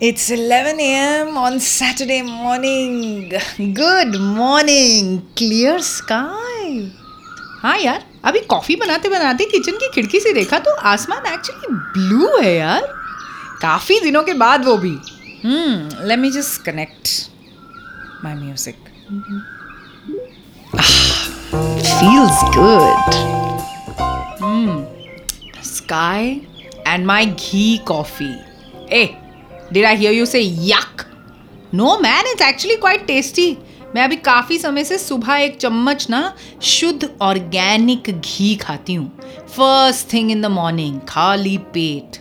It's 11 a.m. on Saturday morning. Good morning, clear sky. हाँ यार अभी कॉफ़ी बनाते बनाते किचन की खिड़की से देखा तो आसमान एक्चुअली ब्लू है यार काफ़ी दिनों के बाद वो भी हम्म let me just connect my music feels good sky and my ghee coffee A Did I hear you say yuck? No man, it's actually quite tasty. मैं अभी काफ़ी समय से सुबह एक चम्मच ना शुद्ध ऑर्गेनिक घी खाती हूँ। First thing in the morning खाली पेट।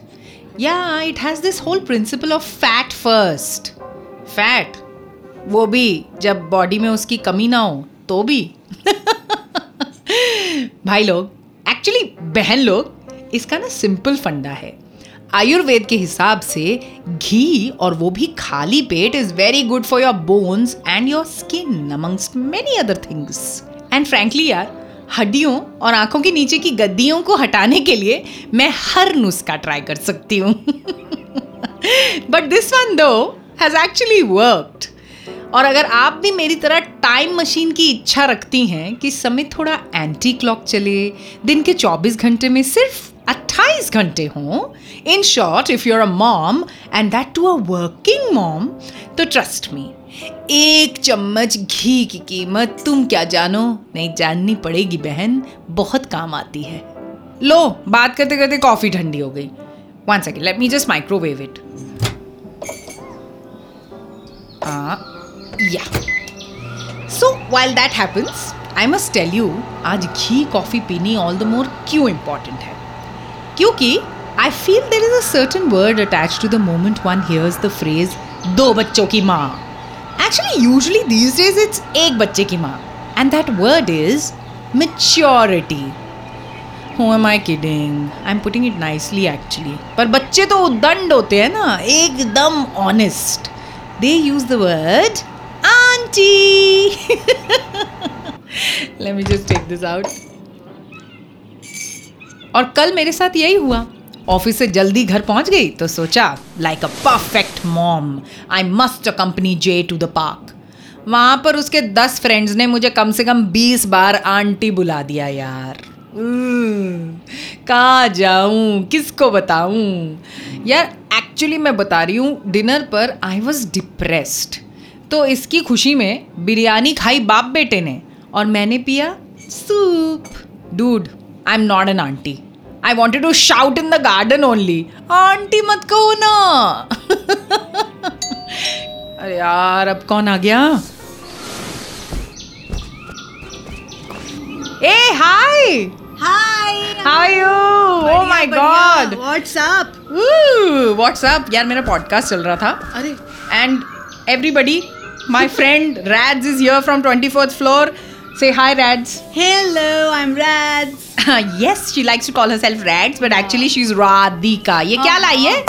Yeah it has this whole principle of fat first fat वो भी जब बॉडी में उसकी कमी ना हो तो भी। भाई लोग एक्चुअली बहन लोग इसका ना सिंपल फंडा है। आयुर्वेद के हिसाब से घी और वो भी खाली पेट is very good for your bones and your skin amongst many other things and frankly यार, हड्डियों और आँखों के नीचे की गद्दियों को हटाने के लिए मैं हर नुस्खा ट्राई कर सकती हूँ। But this one though has actually worked और अगर आप भी मेरी तरह टाइम मशीन की इच्छा रखती हैं कि समय थोड़ा एंटी क्लॉक चले, दिन के 24 घंटे में सिर्फ़ 28 घंटे हों in short if you're a mom and that too a working mom तो ट्रस्ट मी एक चम्मच घी की कीमत तुम क्या जानो? नहीं, जाननी पड़ेगी बहन, बहुत काम आती है। लो, बात करते करते कॉफ़ी ठंडी हो गई। One second let me just microwave it yeah. So while that happens, i must tell you, आज घी कॉफ़ी पीनी ऑल द मोर क्यों इंपॉर्टेंट है? क्योंकि I feel there is a certain word attach to the moment one here's the phrase दो बच्चों की माँ. Actually usually these days it's एक बच्चे की माँ. And that word is maturity who am I kidding I am putting it nicely actually पर बच्चे तो उदंड होते हैं ना. एकदम honest they use the word auntie. Let me just take this out. और कल मेरे साथ यही हुआ। ऑफ़िस से जल्दी घर पहुँच गई तो सोचा like a perfect mom I must company J to the park वहाँ पर उसके दस फ्रेंड्स ने मुझे कम से कम बीस बार आंटी बुला दिया यार। कहा जाऊँ? किसको बताऊँ? यार एक्चुअली मैं बता रही हूँ डिनर पर आई वॉज़ डिप्रेस्ड तो इसकी खुशी में बिरयानी खाई बाप बेटे ने और मैंने पिया soup dude I am not an auntie I wanted to shout in the garden only auntie मत कहो ना अरे यार अब कौन आ गया? Hey hi hi how you oh my god what's up what's up यार मेरा पॉडकास्ट चल रहा था। अरे। And everybody my friend rads is here from 24th floor. say hi rads hello I am Raj yes she likes to call herself rads but actually she's radhika ये क्या लाई है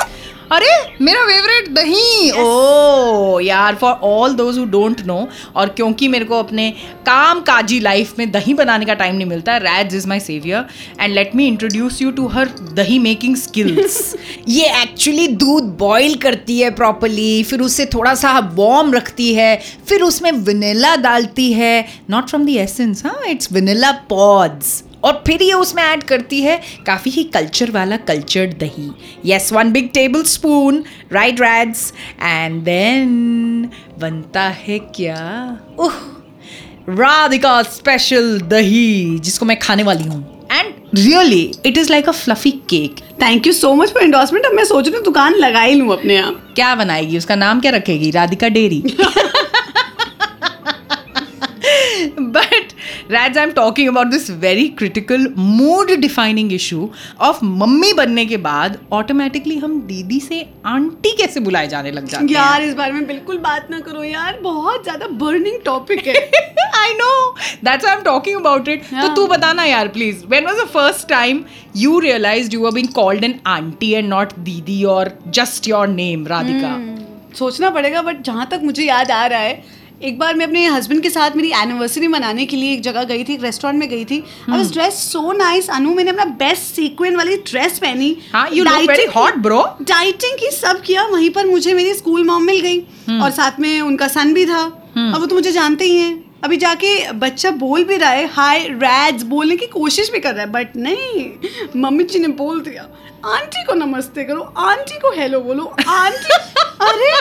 अरे मेरा फेवरेट दही। ओ यार for all those who don't know और क्योंकि मेरे को अपने काम काजी लाइफ में दही बनाने का टाइम नहीं मिलता Raj is my saviour and let me introduce you to her dahi making skills ये एक्चुअली दूध बॉईल करती है प्रॉपरली फिर उसे थोड़ा सा वार्म रखती है फिर उसमें वनीला डालती है नॉट फ्रॉम द एसेंस हाँ इट्स वनीला पॉड्स और फिर ये उसमें ऐड करती है काफ़ी ही कल्चर वाला कल्चर्ड दही। Yes one big tablespoon right रैड्स and then बनता है क्या? उह राधिका स्पेशल दही जिसको मैं खाने वाली हूँ। And really it is like a fluffy cake thank you so much for endorsement अब मैं सोच रही हूँ दुकान लगा ही लूँ अपने यहाँ क्या बनाएगी? उसका नाम क्या रखेगी? Radhika dairy but Raj, I'm talking about this very critical mood defining issue of mummy बनने के बाद ऑटोमेटिकली हम दीदी से आंटी कैसे बुलाए जाने लग जाते यार इस बारे में बिल्कुल बात ना करो यार बहुत ज़्यादा बर्निंग टॉपिक है। I know that's I am talking about it तो तू बताना यार please when was the first time you realised you are being called an auntie and not didi और जस्ट योर नेम राधिका सोचना पड़ेगा बट जहाँ तक मुझे याद आ रहा है एक बार मैं अपने हस्बैंड के साथ मेरी एनिवर्सरी मनाने के लिए एक जगह गई थी एक रेस्टोरेंट में गई थी। I was dress so nice Anu मैंने अपना बेस्ट सीक्वेंट वाली ड्रेस पहनी। हाँ, you look very Dieting hot, dieting की सब किया वहीं पर मुझे मेरी स्कूल मॉम मिल गई। हम्म। और साथ में उनका सन भी था। अब वो तो मुझे जानते ही हैं। अभी जाके बच्चा बोल भी रहा है हाय रैड्स बोलने की कोशिश भी कर रहा है बट नहीं। मम्मी जी ने बोल दिया आंटी को नमस्ते करो आंटी को हेलो बोलो आंटी अरे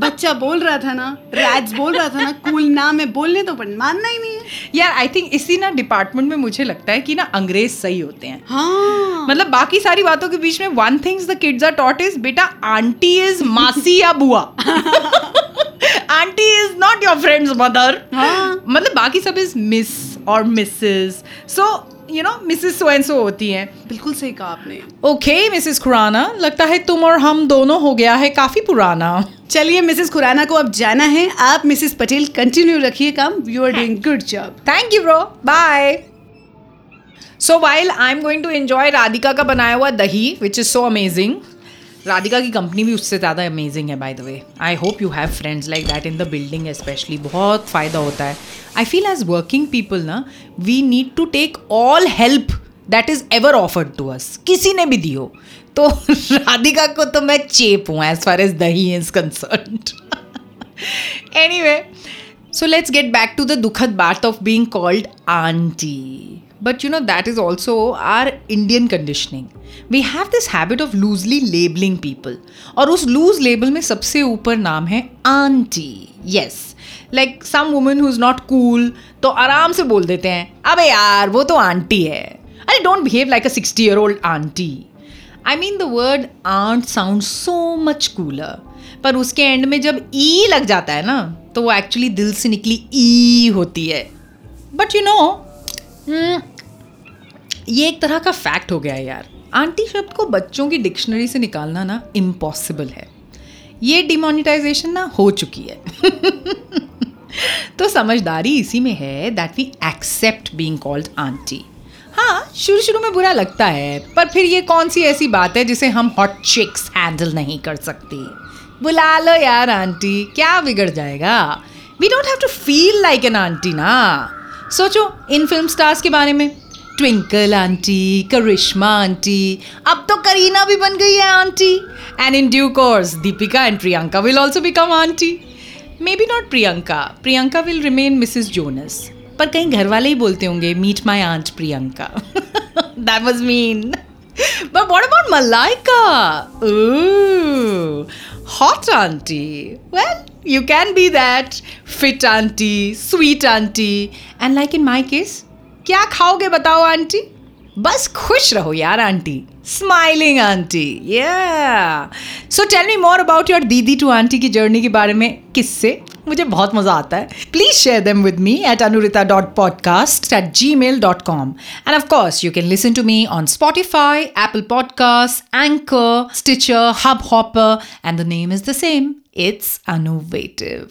बच्चा बोल रहा था ना रैड्स बोल रहा था ना कूल नाम है बोलने तो पर मानना ही नहीं है। यार आई थिंक इसी ना डिपार्टमेंट में मुझे लगता है कि ना अंग्रेज़ सही होते हैं। हाँ। मतलब बाकी सारी बातों के बीच में one things the kids are taught is beta auntie is masi या bua. Auntie is not your friend's mother. मतलब बाकी सब इज़ मिस और Mrs so you know Mrs so and so होती हैं। बिल्कुल सही कहा आपने। ओके मिसेस खुराना लगता है तुम और हम दोनों हो गया है काफ़ी पुराना। चलिए मिसेस खुराना को अब जाना है। आप मिसेस पटेल कंटिन्यू रखिए काम। You are doing good job thank you bro bye so while I am going to enjoy Radhika का बनाया हुआ दही which is so amazing Radhika की कंपनी भी उससे ज़्यादा अमेजिंग है by the way I hope you have friends like that in the building specially बहुत फ़ायदा होता है. I feel as working people ना we need to take all help that is ever offered to us किसी ने भी दी हो तो राधिका को तो मैं चेप हूँ as far as dahi is concern anyway so let's get back to the दुखद bath of being called auntie. But you know, that is also our Indian conditioning. We have this habit of loosely labelling people और उस loose label में सबसे ऊपर नाम है auntie yes like some woman who is not cool तो आराम से बोल देते हैं अबे यार वो तो आंटी है. अरे don't behave like a sixty year old auntie I mean the word aunt sound so much cooler पर उसके एंड में जब ई लग जाता है ना तो वो एक्चुअली दिल से निकली ई होती है. बट यू नो ये एक तरह का फैक्ट हो गया है यार। आंटी शब्द को बच्चों की डिक्शनरी से निकालना ना इम्पॉसिबल है। ये डिमोनिटाइजेशन ना हो चुकी है। तो समझदारी इसी में है that we accept being called auntie. हाँ शुरू शुरू में बुरा लगता है, पर फिर ये कौन सी ऐसी बात है जिसे हम हॉट चिक्स हैंडल नहीं कर सकती? बुला लो यार आंटी, क्या बिगड़ जाएगा? We don't have to feel like an auntie ना। सोचो, इन फ़िल्म स्टार्स के बारे में। ट्विंकल आंटी करिश्मा आंटी अब तो करीना भी बन गई है auntie and in due course Deepika and Priyanka will also become auntie maybe not Priyanka Priyanka will remain Mrs Jonas पर कहीं घर वाले ही बोलते होंगे meet my aunt Priyanka that was mean But what about Malaika? Ooh, hot auntie. Well, you can be that. Fit auntie, sweet auntie, and like in my case, क्या खाओगे बताओ, आंटी? बस खुश रहो यार, auntie. Smiling auntie. So tell me more about your didi to auntie की journey के बारे में किससे। मुझे बहुत मज़ा आता है। Please share them with me at Anurita dot podcast at Gmail dot com and of course you can listen to me on Spotify Apple podcast Anchor Stitcher Hubhopper and the name is the same it's Anuvative